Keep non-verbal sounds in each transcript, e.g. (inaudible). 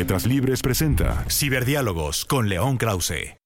Letras Libres presenta Ciberdiálogos con León Krause.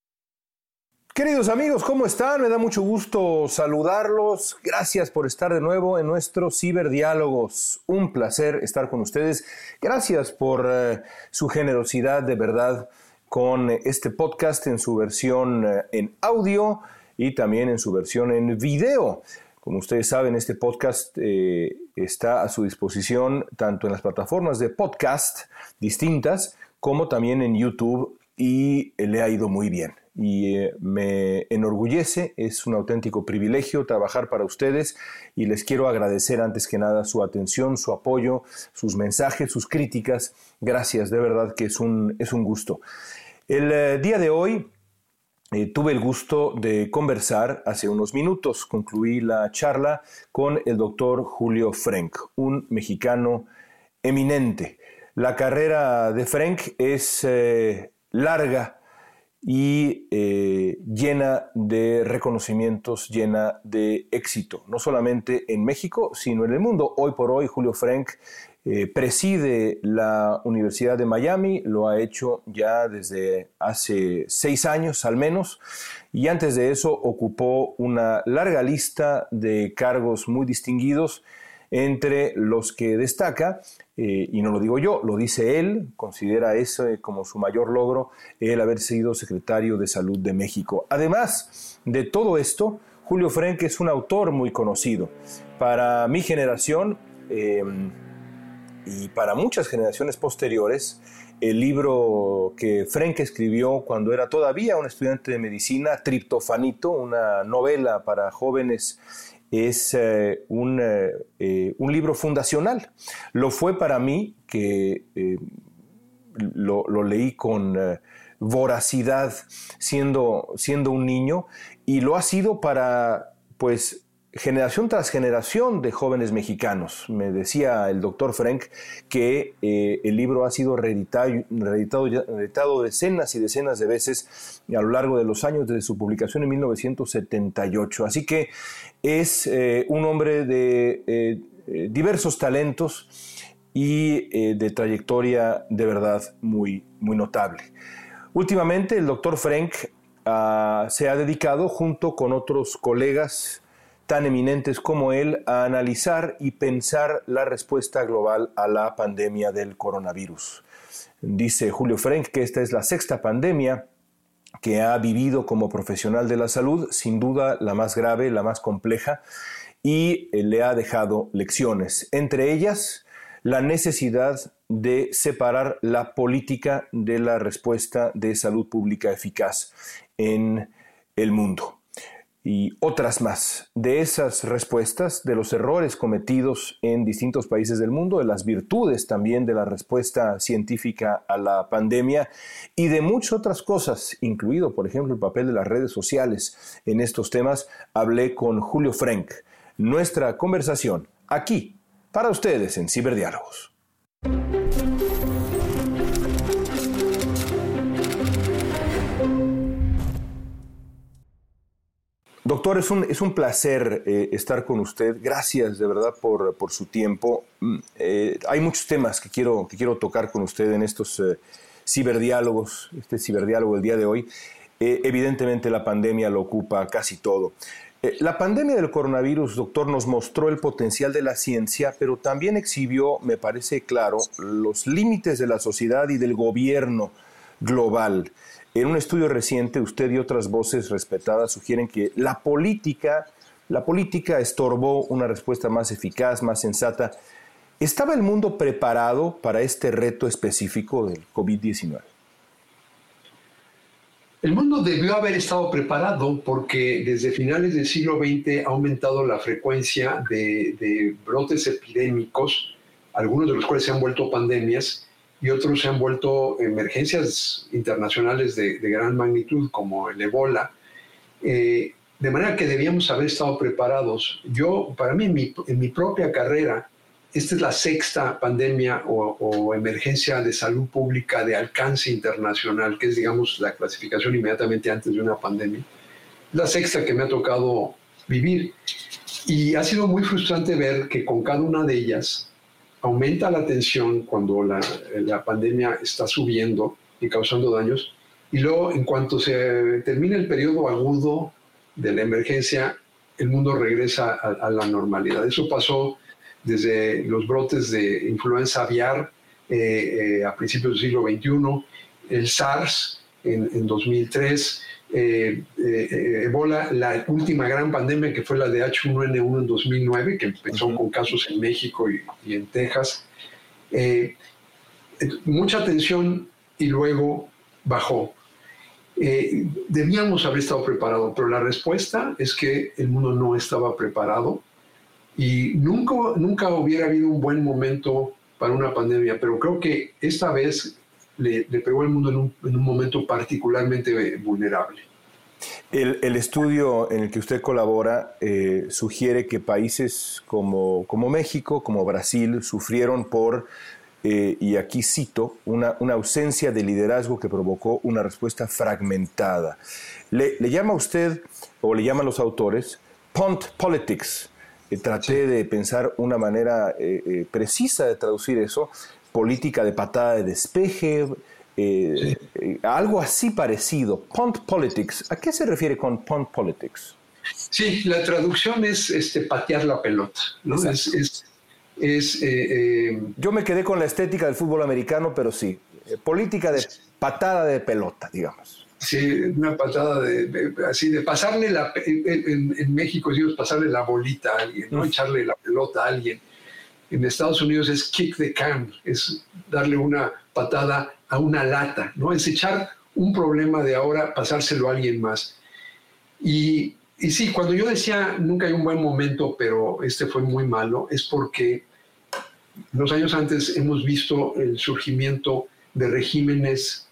Queridos amigos, ¿cómo están? Me da mucho gusto saludarlos. Gracias por estar de nuevo en nuestros ciberdiálogos. Un placer estar con ustedes. Gracias por eh, su generosidad de verdad con este podcast en su versión eh, en audio y también en su versión en video. Como ustedes saben, este podcast eh, está a su disposición tanto en las plataformas de podcast distintas como también en YouTube y le ha ido muy bien. Y eh, me enorgullece, es un auténtico privilegio trabajar para ustedes y les quiero agradecer antes que nada su atención, su apoyo, sus mensajes, sus críticas. Gracias, de verdad que es un, es un gusto. El eh, día de hoy eh, tuve el gusto de conversar hace unos minutos. Concluí la charla con el doctor Julio Frank, un mexicano eminente. La carrera de Frank es eh, larga y eh, llena de reconocimientos, llena de éxito, no solamente en México, sino en el mundo. Hoy por hoy, Julio Frank eh, preside la Universidad de Miami, lo ha hecho ya desde hace seis años al menos, y antes de eso ocupó una larga lista de cargos muy distinguidos, entre los que destaca, eh, y no lo digo yo, lo dice él, considera eso como su mayor logro, el haber sido secretario de Salud de México. Además de todo esto, Julio Frenk es un autor muy conocido. Para mi generación, eh, y para muchas generaciones posteriores, el libro que Frenk escribió cuando era todavía un estudiante de medicina, Triptofanito, una novela para jóvenes, es eh, un, eh, eh, un, libro fundacional. Lo fue para mí, que lo, lo, leí con voracidad siendo, siendo un niño, y lo ha sido para pues generación tras generación de jóvenes mexicanos. Me decía el doctor Frank que eh, el libro ha sido reeditado, reeditado, decenas y decenas de veces a lo largo de los años desde su publicación en 1978. Así que es eh, un hombre de eh, diversos talentos y de trayectoria de verdad muy, muy notable. Últimamente el doctor Frank ah, se ha dedicado junto con otros colegas tan eminentes como él a analizar y pensar la respuesta global a la pandemia del coronavirus. Dice Julio Frank que esta es la sexta pandemia que ha vivido como profesional de la salud, sin duda la más grave, la más compleja, y eh, le ha dejado lecciones, entre ellas la necesidad de separar la política de la respuesta de salud pública eficaz en el mundo y otras más. De esas respuestas, de los errores cometidos en distintos países del mundo, de las virtudes también de la respuesta científica a la pandemia y de muchas otras cosas, incluido, por ejemplo, el papel de las redes sociales en estos temas, hablé con Julio Frank. Nuestra conversación aquí, para ustedes en Ciberdiálogos. Doctor, es un, es un placer eh, estar con usted. Gracias de verdad por, su tiempo. Mm, eh, hay muchos temas que quiero, que quiero tocar con usted en estos eh, ciberdiálogos, este ciberdiálogo del día de hoy. evidentemente la pandemia lo ocupa casi todo. la pandemia del coronavirus, doctor, nos mostró el potencial de la ciencia, pero también exhibió, me parece claro, los límites de la sociedad y del gobierno global. En un estudio reciente, usted y otras voces respetadas sugieren que la política, la política estorbó una respuesta más eficaz, más sensata. ¿Estaba el mundo preparado para este reto específico del COVID-19? El mundo debió haber estado preparado porque desde finales del siglo XX ha aumentado la frecuencia de, brotes epidémicos, algunos de los cuales se han vuelto pandemias y otros se han vuelto emergencias internacionales de, gran magnitud, como el ébola. Eh, de manera que debíamos haber estado preparados. Yo, para mí, en mi propia carrera, esta es la sexta pandemia o, emergencia de salud pública de alcance internacional, que es, digamos, la clasificación inmediatamente antes de una pandemia. La sexta que me ha tocado vivir. Y ha sido muy frustrante ver que con cada una de ellas aumenta la tensión cuando la, la pandemia está subiendo y causando daños. Y luego, en cuanto se termina el periodo agudo de la emergencia, el mundo regresa a, a la normalidad. Eso pasó desde los brotes de influenza aviar eh, eh, a principios del siglo XXI, el SARS en, 2003, eh, Ebola, la última gran pandemia que fue la de H1N1 en 2009, que empezó con casos en México y, en Texas. mucha tensión y luego bajó. debíamos haber estado preparados, pero la respuesta es que el mundo no estaba preparado y nunca, nunca hubiera habido un buen momento para una pandemia, pero creo que esta vez le, pegó al mundo en un, en un, momento particularmente vulnerable. El, el, estudio en el que usted colabora eh, sugiere que países como, como, México, como Brasil, sufrieron por, eh, y aquí cito, una, una, ausencia de liderazgo que provocó una respuesta fragmentada. Le, le llama usted, o le llaman los autores, Pont Politics, eh, traté de pensar una manera eh, eh, precisa de traducir eso, política de patada de despeje, algo así parecido. Pont politics, ¿a qué se refiere con pont politics? Sí, la traducción es este, patear la pelota. ¿no? Es, es, Yo me quedé con la estética del fútbol americano, pero sí, política de patada de pelota, digamos. Sí, una patada de, así de pasarle la en, en México decimos pasarle la bolita a alguien, no echarle la pelota a alguien. En Estados Unidos es kick the can, es darle una patada a una lata, ¿no? Es echar un problema de ahora, pasárselo a alguien más. Y, y sí, cuando yo decía nunca hay un buen momento, pero este fue muy malo, es porque los años antes hemos visto el surgimiento de regímenes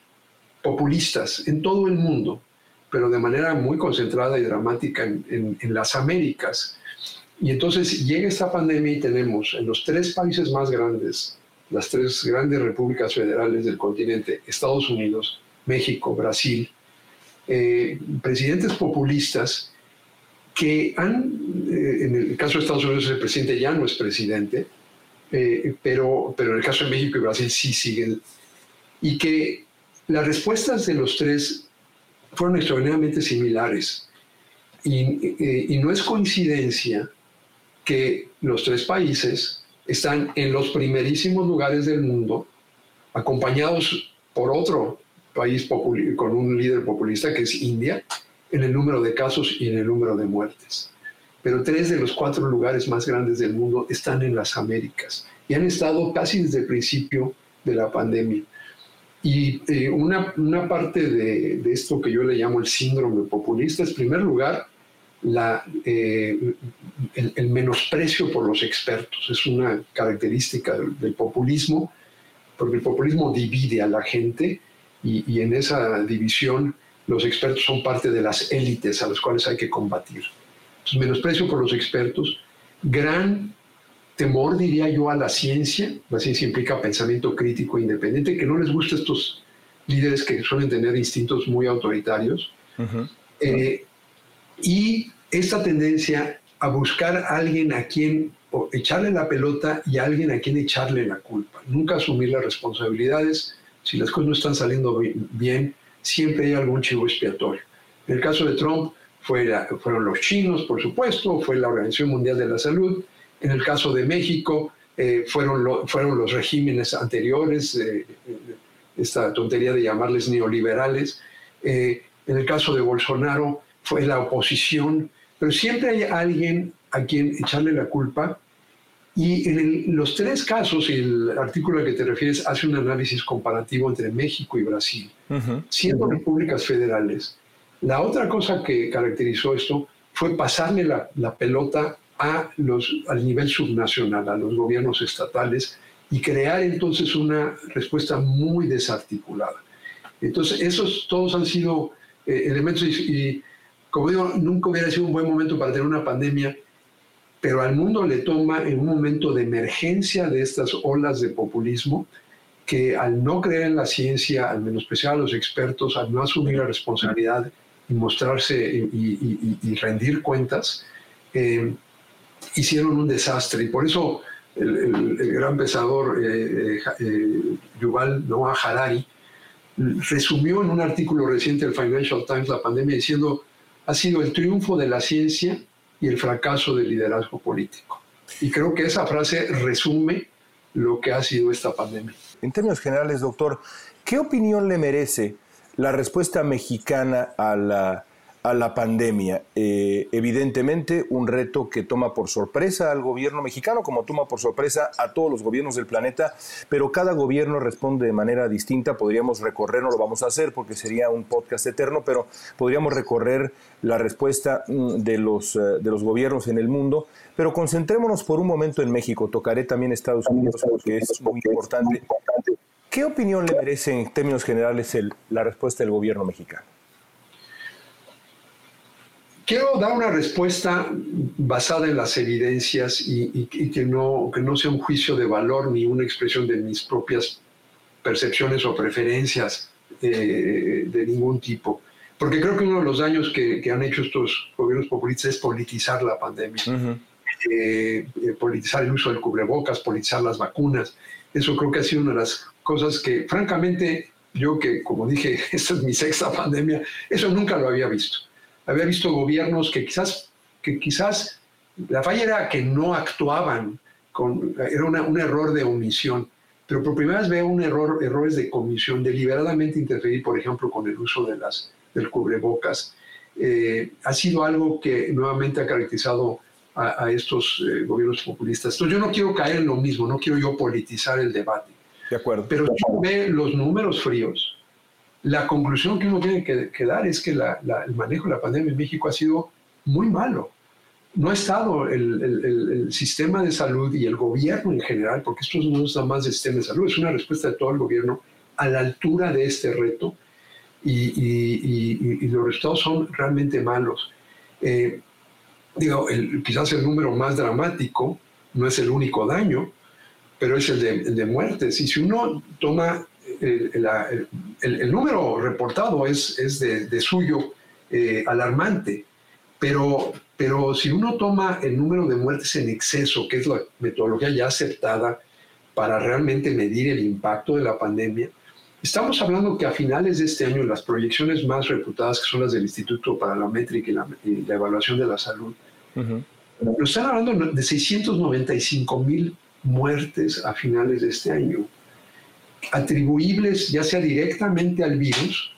populistas en todo el mundo, pero de manera muy concentrada y dramática en, las Américas. Y entonces llega esta pandemia y tenemos en los tres países más grandes, las tres grandes repúblicas federales del continente, Estados Unidos, México, Brasil, eh, presidentes populistas que han, eh, en el caso de Estados Unidos el presidente ya no es presidente, eh, pero, pero en el caso de México y Brasil sí siguen, y que las respuestas de los tres fueron extraordinariamente similares. Y, no es coincidencia que los tres países están en los primerísimos lugares del mundo, acompañados por otro país con un líder populista que es India, en el número de casos y en el número de muertes. Pero tres de los cuatro lugares más grandes del mundo están en las Américas y han estado casi desde el principio de la pandemia. Y eh, una, una, parte de, de, esto que yo le llamo el síndrome populista es, en primer lugar, la, eh, el, menosprecio por los expertos. Es una característica del, populismo, porque el populismo divide a la gente y, y, en esa división los expertos son parte de las élites a las cuales hay que combatir. Entonces, menosprecio por los expertos, gran temor, diría yo, a la ciencia. La ciencia implica pensamiento crítico e independiente, que no les gusta a estos líderes que suelen tener instintos muy autoritarios. Eh, y esta tendencia a buscar a alguien a quien echarle la pelota y a alguien a quien echarle la culpa. Nunca asumir las responsabilidades. Si las cosas no están saliendo bien, siempre hay algún chivo expiatorio. En el caso de Trump, fueron los chinos, por supuesto, fue la Organización Mundial de la Salud, en el caso de México, eh, fueron, fueron los regímenes anteriores, eh, esta tontería de llamarles neoliberales. Eh, en el caso de Bolsonaro, fue la oposición, pero siempre hay alguien a quien echarle la culpa Y en los tres casos, el artículo al que te refieres hace un análisis comparativo entre México y Brasil, siendo repúblicas federales. La otra cosa que caracterizó esto fue pasarle la, la pelota a los, al nivel subnacional, a los gobiernos estatales, y crear entonces una respuesta muy desarticulada. Entonces, esos todos han sido eh, elementos y, como digo, nunca hubiera sido un buen momento para tener una pandemia, pero al mundo le toma en un momento de emergencia de estas olas de populismo que al no creer en la ciencia, al menospreciar a los expertos, al no asumir la responsabilidad y mostrarse y, rendir cuentas, eh, hicieron un desastre. Y por eso el, gran pensador eh, eh, eh, Yuval Noah Harari resumió en un artículo reciente del Financial Times la pandemia diciendo ha sido el triunfo de la ciencia y el fracaso del liderazgo político. Y creo que esa frase resume lo que ha sido esta pandemia. En términos generales, doctor, ¿qué opinión le merece la respuesta mexicana a la a la pandemia. Eh, evidentemente, un reto que toma por sorpresa al gobierno mexicano, como toma por sorpresa a todos los gobiernos del planeta, pero cada gobierno responde de manera distinta. Podríamos recorrer, no lo vamos a hacer porque sería un podcast eterno, pero podríamos recorrer la respuesta mm, de los, eh, de los gobiernos en el mundo. Pero concentrémonos por un momento en México. Tocaré también Estados Unidos porque es muy importante. ¿Qué opinión le merece en términos generales el, la respuesta del gobierno mexicano? Quiero dar una respuesta basada en las evidencias y, que, no, que no sea un juicio de valor ni una expresión de mis propias percepciones o preferencias eh, de ningún tipo. Porque creo que uno de los daños que, han hecho estos gobiernos populistas es politizar la pandemia, eh, eh, politizar el uso del cubrebocas, politizar las vacunas. Eso creo que ha sido una de las cosas que, francamente, yo que, como dije, (laughs) esta es mi sexta pandemia, eso nunca lo había visto había visto gobiernos que quizás, que quizás la falla era que no actuaban, con, era un error de omisión, pero por primera vez veo un error, errores de comisión, deliberadamente interferir, por ejemplo, con el uso de las, del cubrebocas. Eh, ha sido algo que nuevamente ha caracterizado a, estos eh, gobiernos populistas. Entonces yo no quiero caer en lo mismo, no quiero yo politizar el debate. De acuerdo. Pero si uno ve los números fríos, la conclusión que uno tiene que, dar es que el manejo de la pandemia en México ha sido muy malo. No ha estado el, sistema de salud y el gobierno en general, porque esto no es nada más del sistema de salud, es una respuesta de todo el gobierno a la altura de este reto y, los resultados son realmente malos. Eh, digo, quizás el número más dramático no es el único daño, pero es el de, de muertes. Y si uno toma el, número reportado es, es de, suyo eh, alarmante, pero, pero si uno toma el número de muertes en exceso, que es la metodología ya aceptada para realmente medir el impacto de la pandemia, estamos hablando que a finales de este año las proyecciones más reputadas, que son las del Instituto para la Métrica y la, Evaluación de la Salud, nos están hablando de 695 mil muertes a finales de este año atribuibles ya sea directamente al virus,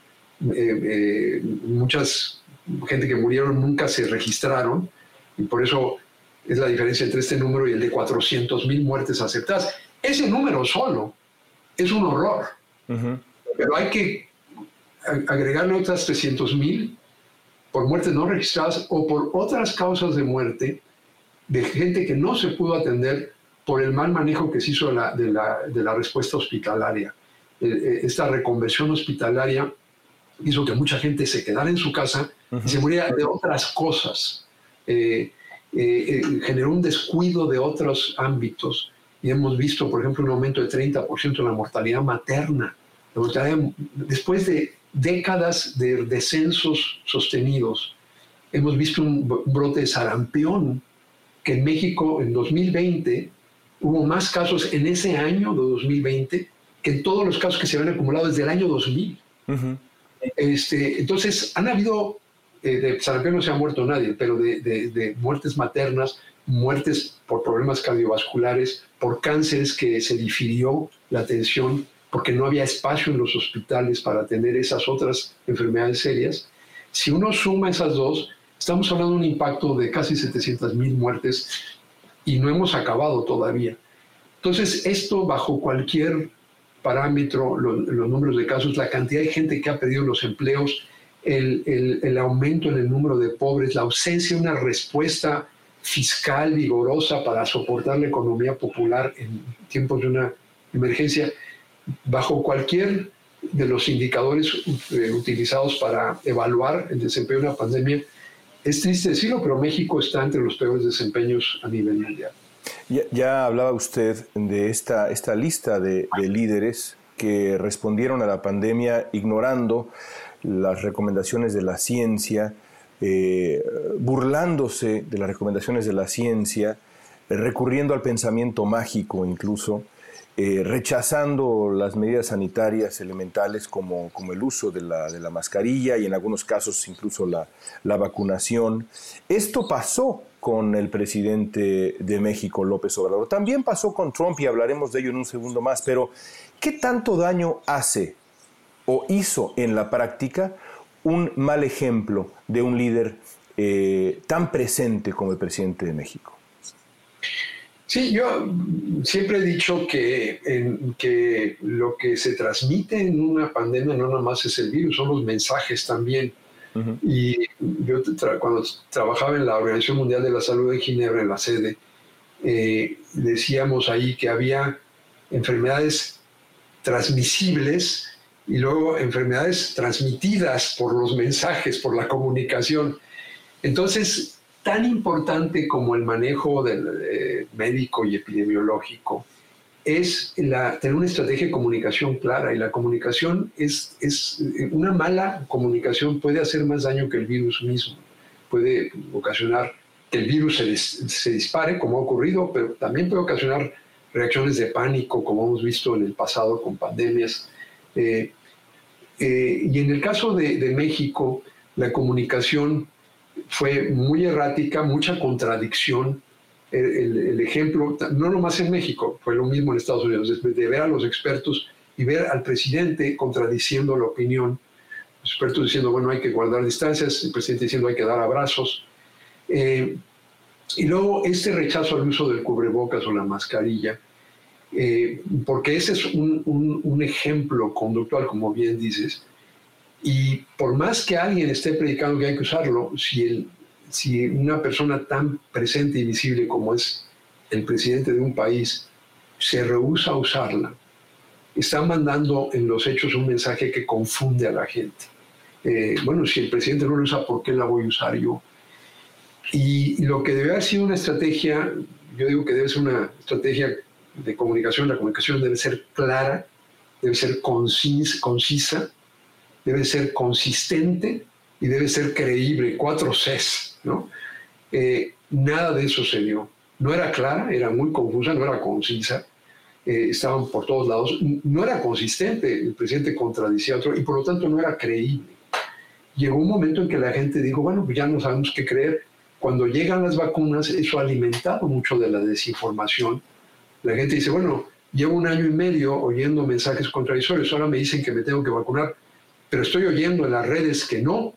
eh, eh, muchas gente que murieron nunca se registraron y por eso es la diferencia entre este número y el de 400 mil muertes aceptadas. Ese número solo es un horror, pero hay que agregarle otras 300 mil por muertes no registradas o por otras causas de muerte de gente que no se pudo atender por el mal manejo que se hizo de la, de la, respuesta hospitalaria. Eh, eh, esta reconversión hospitalaria hizo que mucha gente se quedara en su casa y se muriera de otras cosas. Eh, generó un descuido de otros ámbitos y hemos visto, por ejemplo, un aumento de 30% en la mortalidad materna. después de décadas de descensos sostenidos, hemos visto un brote de sarampión que en México en 2020 hubo más casos en ese año de 2020 que en todos los casos que se habían acumulado desde el año 2000. este, entonces, han habido, eh, de sarampión no se ha muerto nadie, pero de, de, muertes maternas, muertes por problemas cardiovasculares, por cánceres que se difirió la atención porque no había espacio en los hospitales para atender esas otras enfermedades serias. Si uno suma esas dos, estamos hablando de un impacto de casi 700 mil muertes y no hemos acabado todavía. Entonces, esto bajo cualquier parámetro, los números de casos, la cantidad de gente que ha perdido los empleos, el, el, aumento en el número de pobres, la ausencia de una respuesta fiscal vigorosa para soportar la economía popular en tiempos de una emergencia, bajo cualquier de los indicadores eh, utilizados para evaluar el desempeño de una pandemia, es triste decirlo, pero México está entre los peores desempeños a nivel mundial. Ya, hablaba usted de esta, lista de, de líderes que respondieron a la pandemia ignorando las recomendaciones de la ciencia, eh, burlándose de las recomendaciones de la ciencia, eh, recurriendo al pensamiento mágico incluso, eh, rechazando las medidas sanitarias elementales como, como el uso de la, de la, mascarilla y en algunos casos incluso la, la, vacunación. Esto pasó con el presidente de México, López Obrador. También pasó con Trump y hablaremos de ello en un segundo más, pero ¿qué tanto daño hace o hizo en la práctica un mal ejemplo de un líder eh, tan presente como el presidente de México. Sí, yo siempre he dicho que, que lo que se transmite en una pandemia no nada más es el virus, son los mensajes también. Y yo cuando trabajaba en la Organización Mundial de la Salud en Ginebra, en la sede, eh, decíamos ahí que había enfermedades transmisibles y luego enfermedades transmitidas por los mensajes, por la comunicación. Entonces, tan importante como el manejo eh, médico y epidemiológico es tener una estrategia de comunicación clara. Y la comunicación es, es una mala comunicación puede hacer más daño que el virus mismo, puede ocasionar que el virus se, se dispare como ha ocurrido, pero también puede ocasionar reacciones de pánico como hemos visto en el pasado con pandemias. Eh, eh, y en el caso de, México, la comunicación fue muy errática, mucha contradicción. El, ejemplo, no nomás en México, fue lo mismo en Estados Unidos, de, ver a los expertos y ver al presidente contradiciendo la opinión. Los expertos diciendo, bueno, hay que guardar distancias, el presidente diciendo hay que dar abrazos. Eh, y luego este rechazo al uso del cubrebocas o la mascarilla eh, porque ese es un, un, ejemplo conductual, como bien dices. Y por más que alguien esté predicando que hay que usarlo, si, el, si una persona tan presente y visible como es el presidente de un país se rehúsa a usarla, está mandando en los hechos un mensaje que confunde a la gente. Eh, bueno, si el presidente no lo usa, ¿por qué la voy a usar yo? Y, lo que debe haber sido una estrategia, yo digo que debe ser una estrategia de comunicación, la comunicación debe ser clara, debe ser concisa, debe ser consistente y debe ser creíble, cuatro Cs, ¿no? Eh, nada de eso se dio. No era clara, era muy confusa, no era concisa, eh, estaban por todos lados, no era consistente, el presidente contradicía a otro y por lo tanto no era creíble. Llegó un momento en que la gente dijo, bueno, pues ya no sabemos qué creer. Cuando llegan las vacunas, eso ha alimentado mucho de la desinformación la gente dice, bueno, llevo un año y medio oyendo mensajes contradictorios, ahora me dicen que me tengo que vacunar, pero estoy oyendo en las redes que no,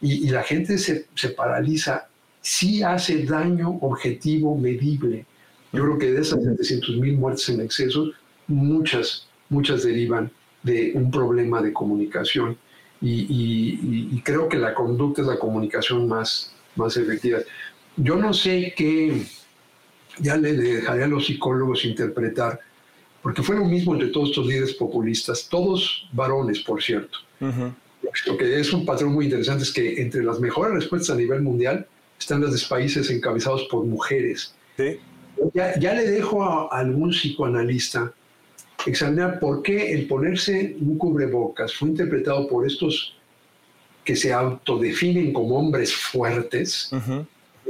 y, la gente se, se, paraliza. Sí hace daño objetivo, medible. Yo creo que de esas 700 mil muertes en exceso, muchas, muchas derivan de un problema de comunicación. Y, y, creo que la conducta es la comunicación más, más efectiva. Yo no sé qué, ya le dejaré a los psicólogos interpretar, porque fue lo mismo entre todos estos líderes populistas, todos varones, por cierto. Lo que es un patrón muy interesante es que entre las mejores respuestas a nivel mundial están las de países encabezados por mujeres. Ya, ya, le dejo a, algún psicoanalista examinar por qué el ponerse un cubrebocas fue interpretado por estos que se autodefinen como hombres fuertes,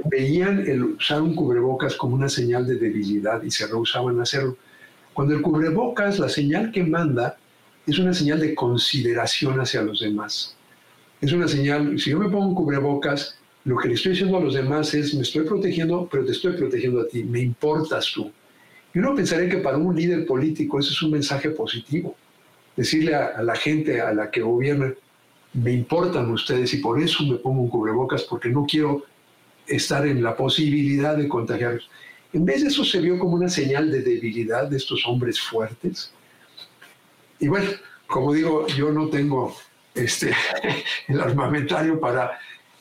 veían el usar un cubrebocas como una señal de debilidad y se rehusaban a hacerlo. Cuando el cubrebocas, la señal que manda, es una señal de consideración hacia los demás. Es una señal, si yo me pongo un cubrebocas, lo que le estoy diciendo a los demás es, me estoy protegiendo, pero te estoy protegiendo a ti, me importas tú. Y uno pensaría que para un líder político eso es un mensaje positivo. Decirle a, a la gente a la que gobierna, me importan ustedes y por eso me pongo un cubrebocas, porque no quiero estar en la posibilidad de contagiarlos. En vez de eso se vio como una señal de debilidad de estos hombres fuertes. Y bueno, como digo, yo no tengo este, (laughs) el armamentario para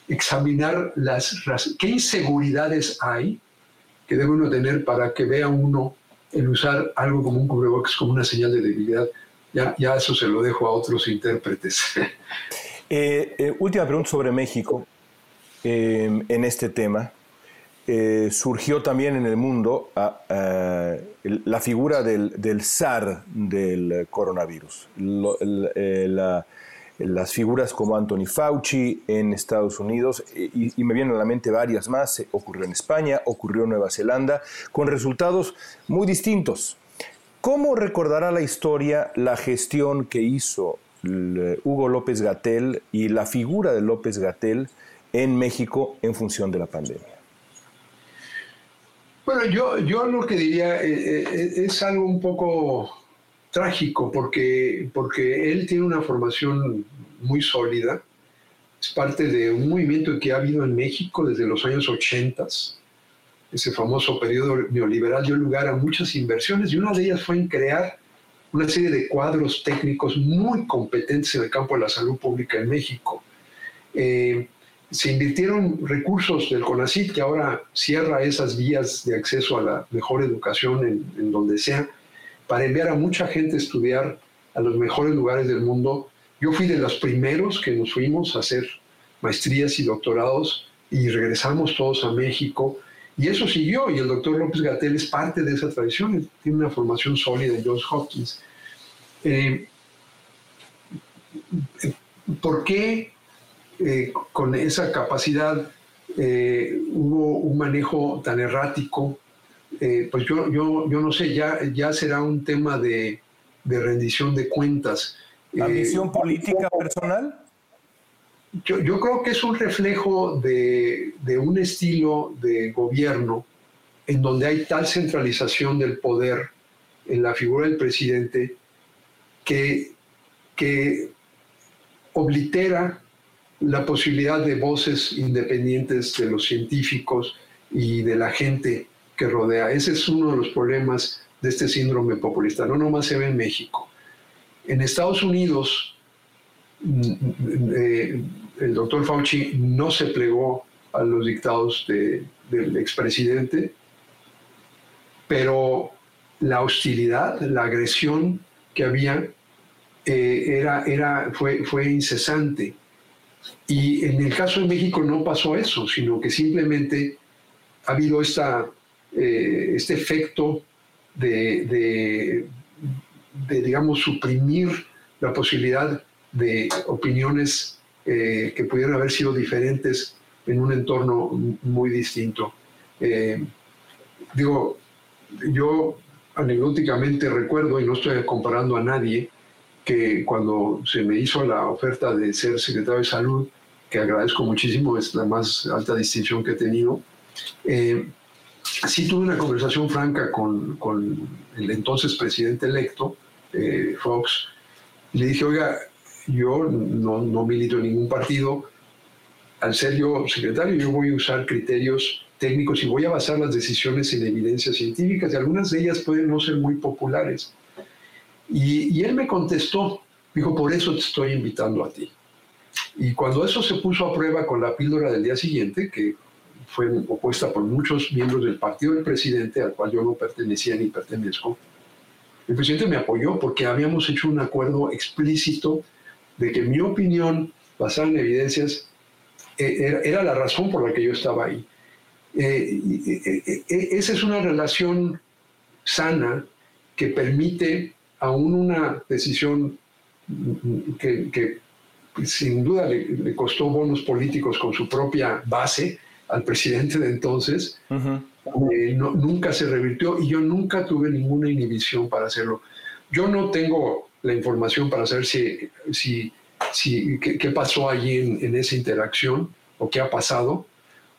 examinar las qué inseguridades hay que debe uno tener para que vea uno el usar algo como un cubrebocas como una señal de debilidad. Ya, ya eso se lo dejo a otros intérpretes. (laughs) Eh, eh, última pregunta sobre México eh, en este tema. Surgió también en el mundo ah, la figura del, del, zar del coronavirus. la, las figuras como Anthony Fauci en Estados Unidos, y, me vienen a la mente varias más, ocurrió en España, ocurrió en Nueva Zelanda, con resultados muy distintos. ¿Cómo recordará la historia la gestión que hizo Hugo López Gatel y la figura de López Gatel en México en función de la pandemia? Bueno, yo, yo lo que diría eh, eh, es algo un poco trágico porque, porque él tiene una formación muy sólida, es parte de un movimiento que ha habido en México desde los años 80. Ese famoso periodo neoliberal dio lugar a muchas inversiones y una de ellas fue en crear una serie de cuadros técnicos muy competentes en el campo de la salud pública en México. Eh, se invirtieron recursos del CONACYT, que ahora cierra esas vías de acceso a la mejor educación en, en donde sea, para enviar a mucha gente a estudiar a los mejores lugares del mundo. Yo fui de los primeros que nos fuimos a hacer maestrías y doctorados y regresamos todos a México. Y eso siguió, y el doctor López Gatel es parte de esa tradición, tiene una formación sólida en Johns Hopkins. Eh, ¿Por qué eh, con esa capacidad eh, hubo un manejo tan errático eh, pues yo, yo, yo no sé, ya, ya será un tema de, de rendición de cuentas. ¿Ambición política personal? Yo, yo, creo que es un reflejo de, de, un estilo de gobierno en donde hay tal centralización del poder en la figura del presidente que, que oblitera la posibilidad de voces independientes de los científicos y de la gente que rodea. Ese es uno de los problemas de este síndrome populista. No nomás se ve en México. En Estados Unidos, mm, eh, el doctor Fauci no se plegó a los dictados del expresidente, pero la hostilidad, la agresión que había eh, era, era, fue, fue incesante. Y en el caso de México no pasó eso, sino que simplemente ha habido esta eh, este efecto de, digamos, suprimir la posibilidad de opiniones eh, que pudieran haber sido diferentes en un entorno muy distinto. Eh, digo, yo anecdóticamente recuerdo, y no estoy comparando a nadie, que cuando se me hizo la oferta de ser secretario de salud, que agradezco muchísimo, es la más alta distinción que he tenido, sí tuve una conversación franca con, con el entonces presidente electo, eh, Fox, y le dije, oiga, yo no, no milito en ningún partido, al ser yo secretario, yo voy a usar criterios técnicos y voy a basar las decisiones en evidencias científicas, y algunas de ellas pueden no ser muy populares. Y, y él me contestó, dijo, por eso te estoy invitando a ti. Y cuando eso se puso a prueba con la píldora del día siguiente, que fue opuesta por muchos miembros del partido del presidente, al cual yo no pertenecía ni pertenezco. El presidente me apoyó porque habíamos hecho un acuerdo explícito de que mi opinión, basada en evidencias, eh, era, la razón por la que yo estaba ahí. Eh, eh, esa es una relación sana que permite aún una decisión que, sin duda le, le, costó bonos políticos con su propia base, al presidente de entonces, eh, nunca se revirtió y yo nunca tuve ninguna inhibición para hacerlo. Yo no tengo la información para saber si, si, si qué, pasó allí en, en, esa interacción o qué ha pasado.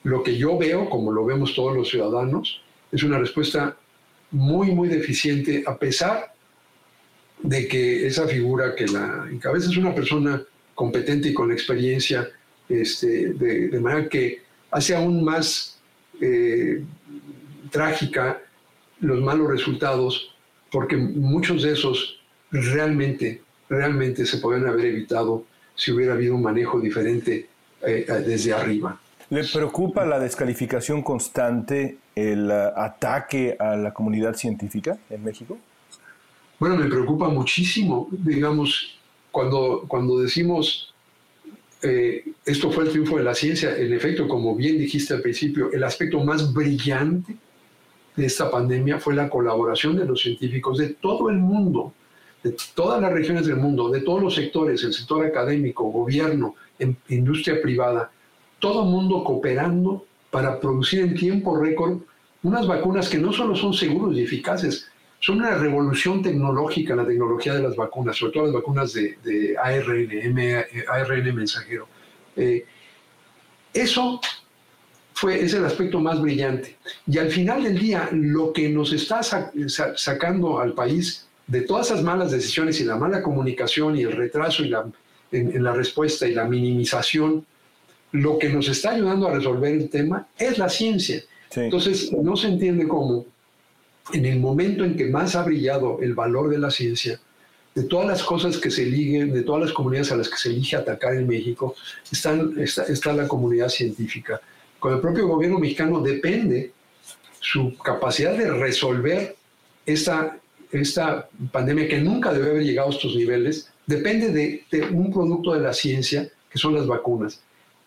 Lo que yo veo, como lo vemos todos los ciudadanos, es una respuesta muy, muy deficiente, a pesar de que esa figura que la encabeza es una persona competente y con experiencia, este, de, manera que hace aún más, eh, trágica los malos resultados, porque muchos de esos realmente, realmente se podrían haber evitado si hubiera habido un manejo diferente eh, desde arriba. ¿Le preocupa la descalificación constante, el ataque a la comunidad científica en México? Bueno, me preocupa muchísimo. Digamos, cuando, cuando decimos eh, esto fue el triunfo de la ciencia, en efecto, como bien dijiste al principio, el aspecto más brillante de esta pandemia fue la colaboración de los científicos de todo el mundo, de todas las regiones del mundo, de todos los sectores, el sector académico, gobierno, industria privada, todo el mundo cooperando para producir en tiempo récord unas vacunas que no solo son seguras y eficaces, son una revolución tecnológica la tecnología de las vacunas, sobre todo las vacunas de, ARN, ARN mensajero. Eh, eso fue, es el aspecto más brillante. Y al final del día, lo que nos está sacando al país de todas esas malas decisiones y la mala comunicación y el retraso y la, en la respuesta y la minimización lo que nos está ayudando a resolver el tema es la ciencia. Entonces, no se entiende cómo, en el momento en que más ha brillado el valor de la ciencia, de todas las cosas que se liguen, de todas las comunidades a las que se elige atacar en México, está, la comunidad científica. Con el propio gobierno mexicano depende su capacidad de resolver esta, pandemia que nunca debe haber llegado a estos niveles, depende de, de un producto de la ciencia, que son las vacunas.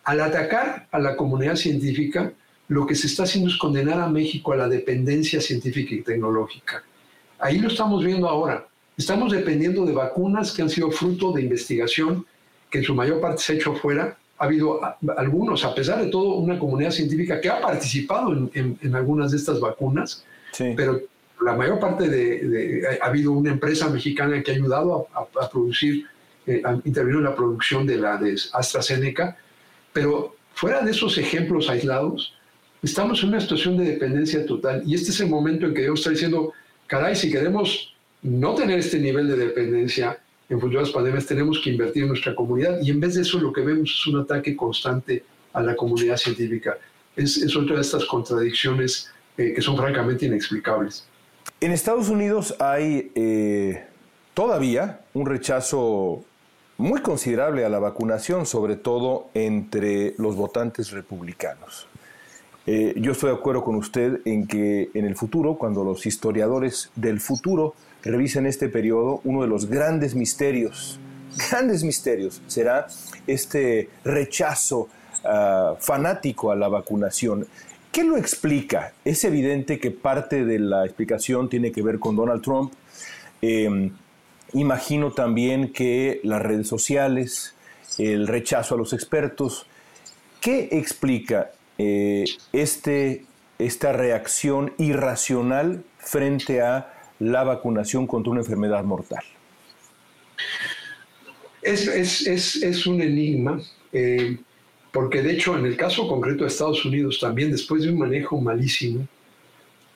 Al atacar a la comunidad científica, lo que se está haciendo es condenar a México a la dependencia científica y tecnológica. Ahí lo estamos viendo ahora. Estamos dependiendo de vacunas que han sido fruto de investigación que en su mayor parte se ha hecho fuera. Ha habido algunos, a pesar de todo, una comunidad científica que ha participado en, algunas de estas vacunas, pero la mayor parte de, Ha habido una empresa mexicana que ha ayudado a, producir, eh, intervino en la producción de la de AstraZeneca, pero fuera de esos ejemplos aislados, estamos en una situación de dependencia total y este es el momento en que Dios está diciendo, caray, si queremos no tener este nivel de dependencia en función las pandemias, tenemos que invertir en nuestra comunidad y en vez de eso lo que vemos es un ataque constante a la comunidad científica. Es, otra de estas contradicciones eh, que son francamente inexplicables. En Estados Unidos hay eh, todavía un rechazo muy considerable a la vacunación, sobre todo entre los votantes republicanos. Eh, yo estoy de acuerdo con usted en que en el futuro, cuando los historiadores del futuro revisen este periodo, uno de los grandes misterios, grandes misterios, será este rechazo ah, fanático a la vacunación. ¿Qué lo explica? Es evidente que parte de la explicación tiene que ver con Donald Trump. Em, Imagino también que las redes sociales, el rechazo a los expertos, ¿qué explica eh, este, esta reacción irracional frente a la vacunación contra una enfermedad mortal? Es, un enigma, eh, porque de hecho en el caso concreto de Estados Unidos también, después de un manejo malísimo,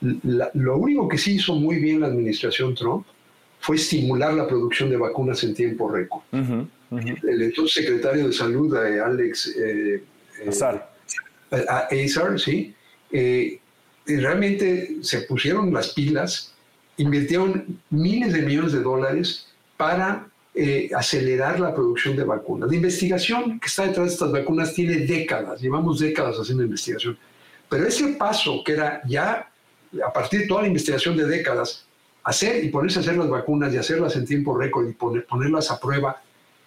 lo único que sí hizo muy bien la administración Trump fue estimular la producción de vacunas en tiempo récord. El entonces secretario de Salud, eh, Alex eh, eh, Azar. Azar, sí, realmente se pusieron las pilas, invirtieron miles de millones de dólares para acelerar la producción de vacunas. La investigación que está detrás de estas vacunas tiene décadas, llevamos décadas haciendo investigación, pero ese paso que era ya, a partir de toda la investigación de décadas, hacer y ponerse a hacer las vacunas y hacerlas en tiempo récord y ponerlas a prueba,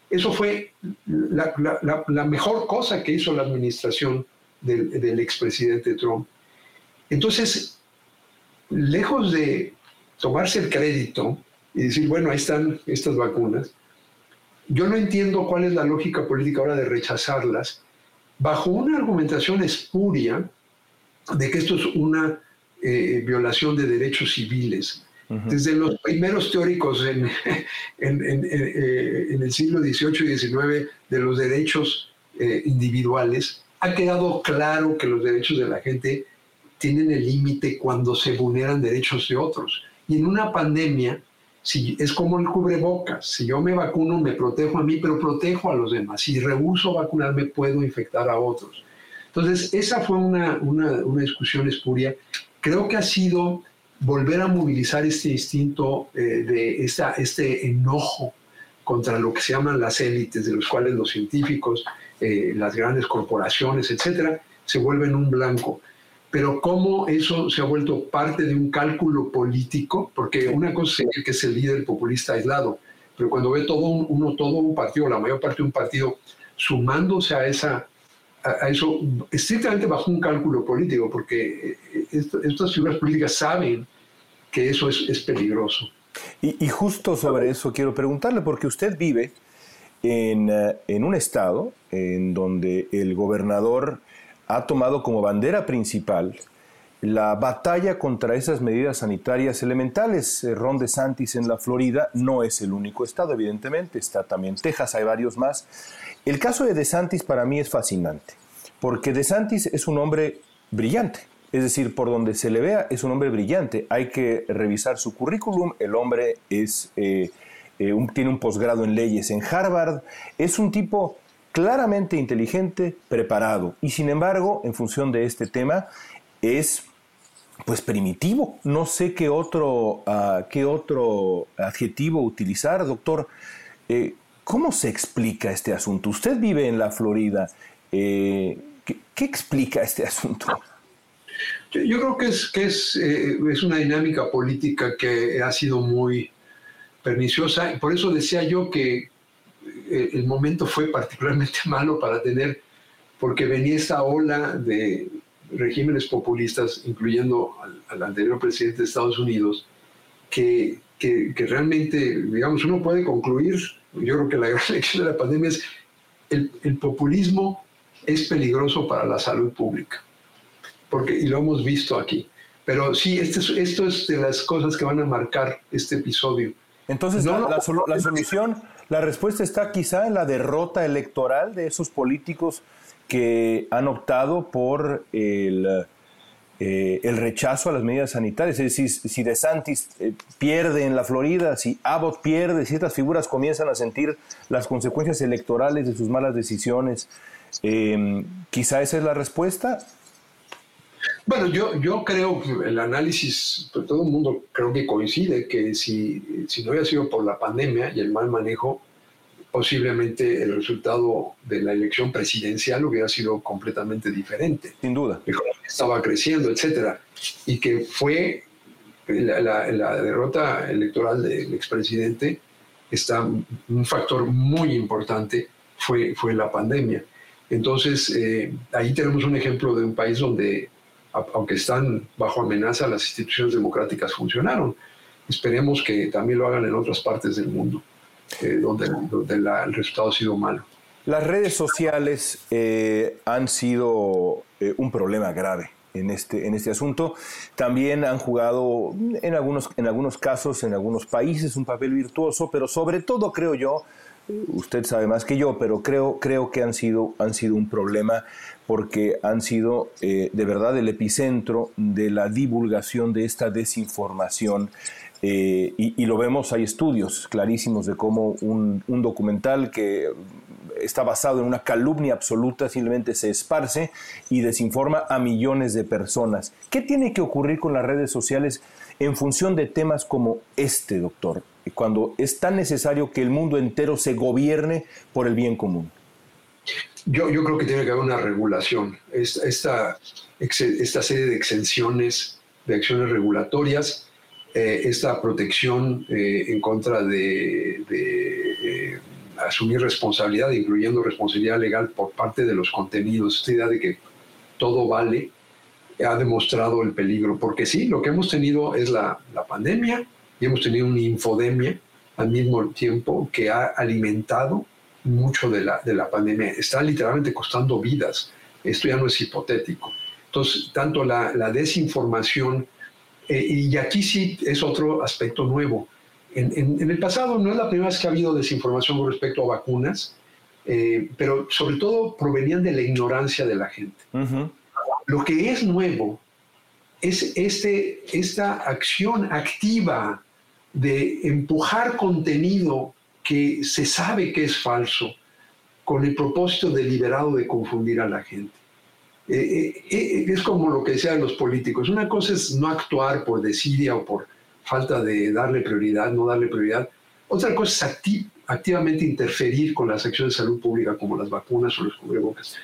eso fue la, mejor cosa que hizo la administración del, del expresidente Trump. Entonces, lejos de tomarse el crédito y decir, bueno, ahí están estas vacunas, yo no entiendo cuál es la lógica política ahora de rechazarlas bajo una argumentación espuria de que esto es una eh, violación de derechos civiles. Desde los primeros teóricos en, (laughs) eh, en, el siglo XVIII y XIX de los derechos eh, individuales, ha quedado claro que los derechos de la gente tienen el límite cuando se vulneran derechos de otros. Y en una pandemia, si, es como el cubrebocas. Si yo me vacuno, me protejo a mí, pero protejo a los demás. Si rehuso vacunarme, puedo infectar a otros. Entonces, esa fue una, una, una discusión espuria creo que ha sido volver a movilizar este instinto eh, de esta, este enojo contra lo que se llaman las élites, de los cuales los científicos, eh, las grandes corporaciones, etcétera, se vuelven un blanco. Pero cómo eso se ha vuelto parte de un cálculo político, porque una cosa es que es el líder populista aislado, pero cuando ve todo un, uno, todo un partido, la mayor parte de un partido, sumándose a, esa, a, eso estrictamente bajo un cálculo político, porque eh, estas figuras políticas saben que eso es, es peligroso. Y, y, justo sobre eso quiero preguntarle, porque usted vive en, eh, en un estado en donde el gobernador ha tomado como bandera principal la batalla contra esas medidas sanitarias elementales. Eh, Ron DeSantis en la Florida no es el único estado, evidentemente, está también Texas, hay varios más. El caso de DeSantis para mí es fascinante, porque DeSantis es un hombre brillante, es decir, por donde se le vea es un hombre brillante. Hay que revisar su currículum, el hombre es, eh, eh, tiene un posgrado en leyes en Harvard, es un tipo claramente inteligente, preparado, y sin embargo, en función de este tema, es pues primitivo. No sé qué otro, uh, qué otro adjetivo utilizar, doctor. Eh, ¿Cómo se explica este asunto? Usted vive en la Florida. Eh, ¿qué, ¿qué, explica este asunto? Yo, creo que, es, que es, es, una dinámica política que ha sido muy perniciosa. Por eso decía yo que eh, el momento fue particularmente (laughs) malo para tener, porque venía esta ola de regímenes populistas, incluyendo al, anterior presidente de Estados Unidos, que, que, realmente, digamos, uno puede concluir, yo creo que la (laughs) gran lección de la pandemia es el, el populismo es peligroso para la salud pública, porque, y lo hemos visto aquí. Pero sí, este es, esto es de las cosas que van a marcar este episodio. Entonces, no, la, la, la solución, la respuesta está quizá en la derrota electoral de esos políticos que han optado por el, eh, el rechazo a las medidas sanitarias. Es decir, si DeSantis eh, pierde en la Florida, si Abbott pierde, si estas figuras comienzan a sentir las consecuencias electorales de sus malas decisiones, eh, quizá esa es la respuesta. Bueno, yo, yo creo que el análisis, pues todo el mundo creo que coincide que si, si no hubiera sido por la pandemia y el mal manejo, posiblemente el resultado de la elección presidencial hubiera sido completamente diferente. Sin duda. Estaba creciendo, etcétera. Y que fue la, la, la derrota electoral del expresidente, está un factor muy importante fue, fue la pandemia. Entonces, eh, ahí tenemos un ejemplo de un país donde, aunque están bajo amenaza, las instituciones democráticas funcionaron. Esperemos que también lo hagan en otras partes del mundo eh, donde, donde la, el resultado ha sido malo. Las redes sociales eh, han sido eh, un problema grave en este, en este asunto. También han jugado en algunos, en algunos casos, en algunos países, un papel virtuoso, pero sobre todo creo yo, usted sabe más que yo, pero creo, creo que han sido, han sido un problema porque han sido eh, de verdad el epicentro de la divulgación de esta desinformación eh, y, lo vemos, hay estudios clarísimos de cómo un, un, documental que está basado en una calumnia absoluta simplemente se esparce y desinforma a millones de personas. ¿Qué tiene que ocurrir con las redes sociales en función de temas como este, doctor? Cuando es tan necesario que el mundo entero se gobierne por el bien común. Yo, yo creo que tiene que haber una regulación. Esta, esta, esta serie de exenciones, de acciones regulatorias, eh, esta protección eh, en contra de, de eh, asumir responsabilidad, incluyendo responsabilidad legal por parte de los contenidos, esta idea de que todo vale, ha demostrado el peligro, porque sí, lo que hemos tenido es la, la pandemia y hemos tenido una infodemia al mismo tiempo que ha alimentado mucho de la, de la pandemia. Está literalmente costando vidas. Esto ya no es hipotético. Entonces, tanto la, la desinformación, eh, y aquí sí es otro aspecto nuevo. En, en, en, el pasado no es la primera vez que ha habido desinformación con respecto a vacunas, eh, pero sobre todo provenían de la ignorancia de la gente. Uh -huh. Lo que es nuevo es este, esta acción activa de empujar contenido que se sabe que es falso con el propósito deliberado de confundir a la gente. eh, eh, es como lo que decían los políticos. Una cosa es no actuar por desidia o por falta de darle prioridad, no darle prioridad. Otra cosa es activamente interferir con las acciones de salud pública como las vacunas o los cubrebocas.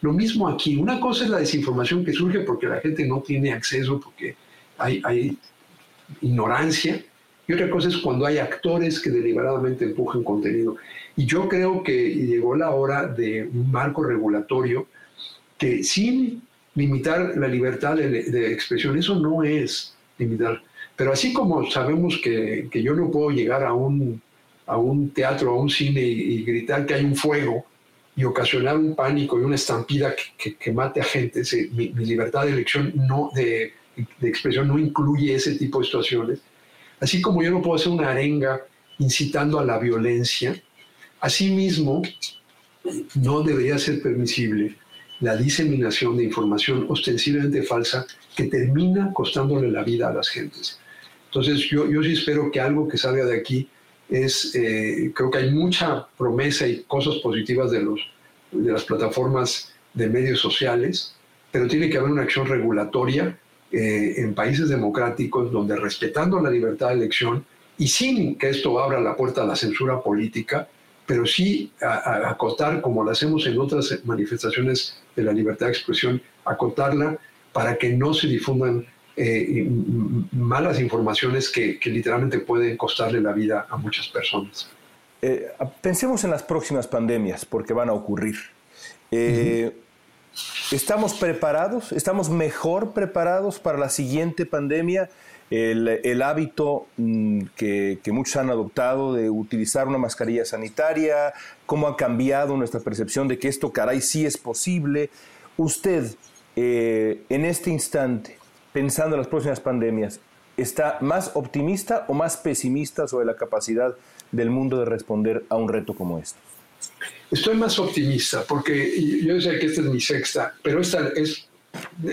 Lo mismo aquí. Una cosa es la desinformación que surge porque la gente no tiene acceso, porque hay, hay ignorancia. Y otra cosa es cuando hay actores que deliberadamente empujan contenido. Y yo creo que llegó la hora de un marco regulatorio que sin limitar la libertad de, expresión, eso no es limitar. Pero así como sabemos que, que, yo no puedo llegar a un, a un teatro, a un cine y, gritar que hay un fuego y ocasionar un pánico y una estampida que, que, mate a gente, mi, mi, libertad de elección no, de, de expresión no incluye ese tipo de situaciones. Así como yo no puedo hacer una arenga incitando a la violencia, asimismo no debería ser permisible la diseminación de información ostensiblemente falsa que termina costándole la vida a las gentes. Entonces yo, yo sí espero que algo que salga de aquí es, eh, creo que hay mucha promesa y cosas positivas de, los, de las plataformas de medios sociales, pero tiene que haber una acción regulatoria eh, en países democráticos donde respetando la libertad de elección y sin que esto abra la puerta a la censura política, pero sí a, acotar, como lo hacemos en otras manifestaciones de la libertad de expresión, acotarla para que no se difundan eh, malas informaciones que, literalmente pueden costarle la vida a muchas personas. Eh, pensemos en las próximas pandemias, porque van a ocurrir. Eh, ¿Estamos preparados? ¿Estamos mejor preparados para la siguiente pandemia? el, hábito mm, que, muchos han adoptado de utilizar una mascarilla sanitaria, cómo ha cambiado nuestra percepción de que esto, caray, sí es posible. Usted, eh, en este instante, pensando en las próximas pandemias, ¿está más optimista o más pesimista sobre la capacidad del mundo de responder a un reto como este? Estoy más optimista porque yo sé que esta es mi sexta, pero esta es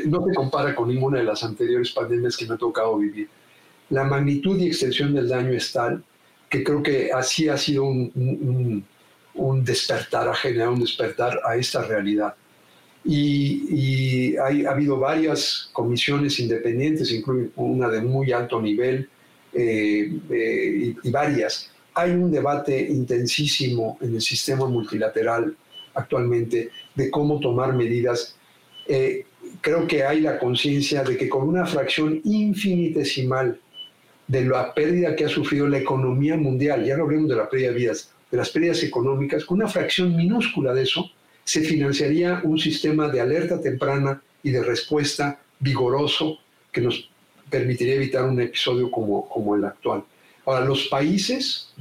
no se compara con ninguna de las anteriores pandemias que me ha tocado vivir. La magnitud y extensión del daño es tal que creo que así ha sido un, despertar, ha generado un despertar a esta realidad. Y, ha habido varias comisiones independientes, incluso una de muy alto nivel eh, eh, y, varias. Hay un debate intensísimo en el sistema multilateral actualmente de cómo tomar medidas eh, creo que hay la conciencia de que con una fracción infinitesimal de la pérdida que ha sufrido la economía mundial, ya no hablemos de la pérdida de vidas, de las pérdidas económicas, con una fracción minúscula de eso, se financiaría un sistema de alerta temprana y de respuesta vigoroso que nos permitiría evitar un episodio como, como el actual. Ahora, los países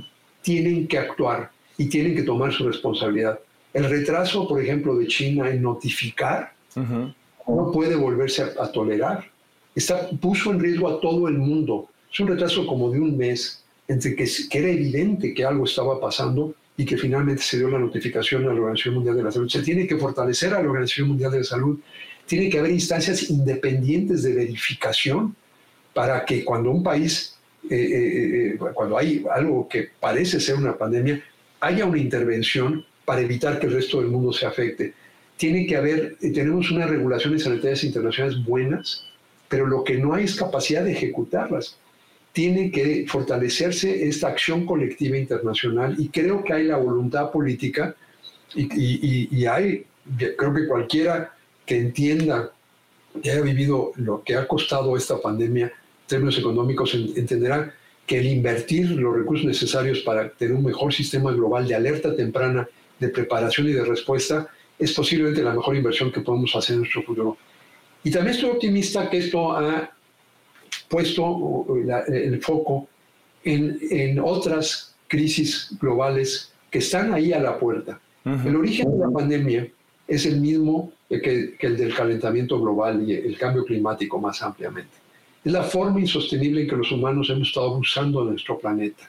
tienen que actuar y tienen que tomar su responsabilidad. El retraso, por ejemplo, de China en notificar no puede volverse a, tolerar. Está, puso en riesgo a todo el mundo. Es un retraso como de un mes entre que, que, era evidente que algo estaba pasando y que finalmente se dio la notificación a la Organización Mundial de la Salud. Se tiene que fortalecer a la Organización Mundial de la Salud. Tiene que haber instancias independientes de verificación para que cuando un país, eh, eh, eh, cuando hay algo que parece ser una pandemia, haya una intervención para evitar que el resto del mundo se afecte tiene que haber, eh, tenemos unas regulaciones sanitarias internacionales buenas, pero lo que no hay es capacidad de ejecutarlas. Tiene que fortalecerse esta acción colectiva internacional y creo que hay la voluntad política y, hay, creo que cualquiera que entienda, que haya vivido lo que ha costado esta pandemia términos económicos, entenderá que el invertir los recursos necesarios para tener un mejor sistema global de alerta temprana, de preparación y de respuesta, es posiblemente la mejor inversión que podemos hacer en nuestro futuro. Y también estoy optimista que esto ha puesto el foco en, en, otras crisis globales que están ahí a la puerta. El origen de la pandemia es el mismo que, que, el del calentamiento global y el cambio climático más ampliamente. Es la forma insostenible en que los humanos hemos estado abusando de nuestro planeta.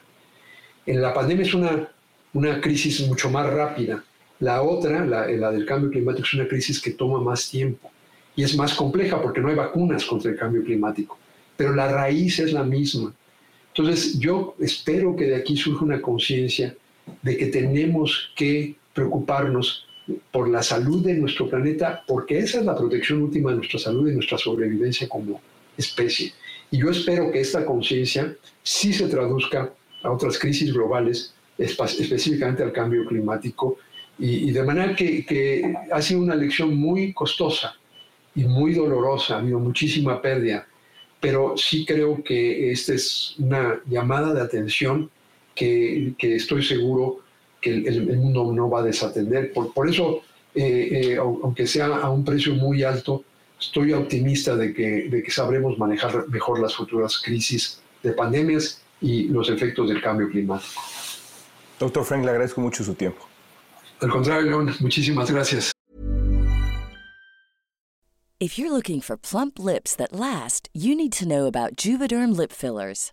En la pandemia es una, una crisis mucho más rápida, la otra, la, del cambio climático, es una crisis que toma más tiempo y es más compleja porque no hay vacunas contra el cambio climático, pero la raíz es la misma. Entonces yo espero que de aquí surja una conciencia de que tenemos que preocuparnos por la salud de nuestro planeta, porque esa es la protección última de nuestra salud y nuestra sobrevivencia como especie. Y yo espero que esta conciencia sí se traduzca a otras crisis globales, específicamente al cambio climático, y, de manera que, que, ha sido una lección muy costosa y muy dolorosa, ha habido muchísima pérdida, pero sí creo que esta es una llamada de atención que, que estoy seguro que el, mundo no va a desatender. Por, por eso, eh, eh, aunque sea a un precio muy alto, estoy optimista de que, de que sabremos manejar mejor las futuras crisis de pandemias y los efectos del cambio climático. Doctor Frank, le agradezco mucho su tiempo. Al contrario, León, muchísimas gracias. If you're looking for plump lips that last, you need to know about Juvederm lip fillers.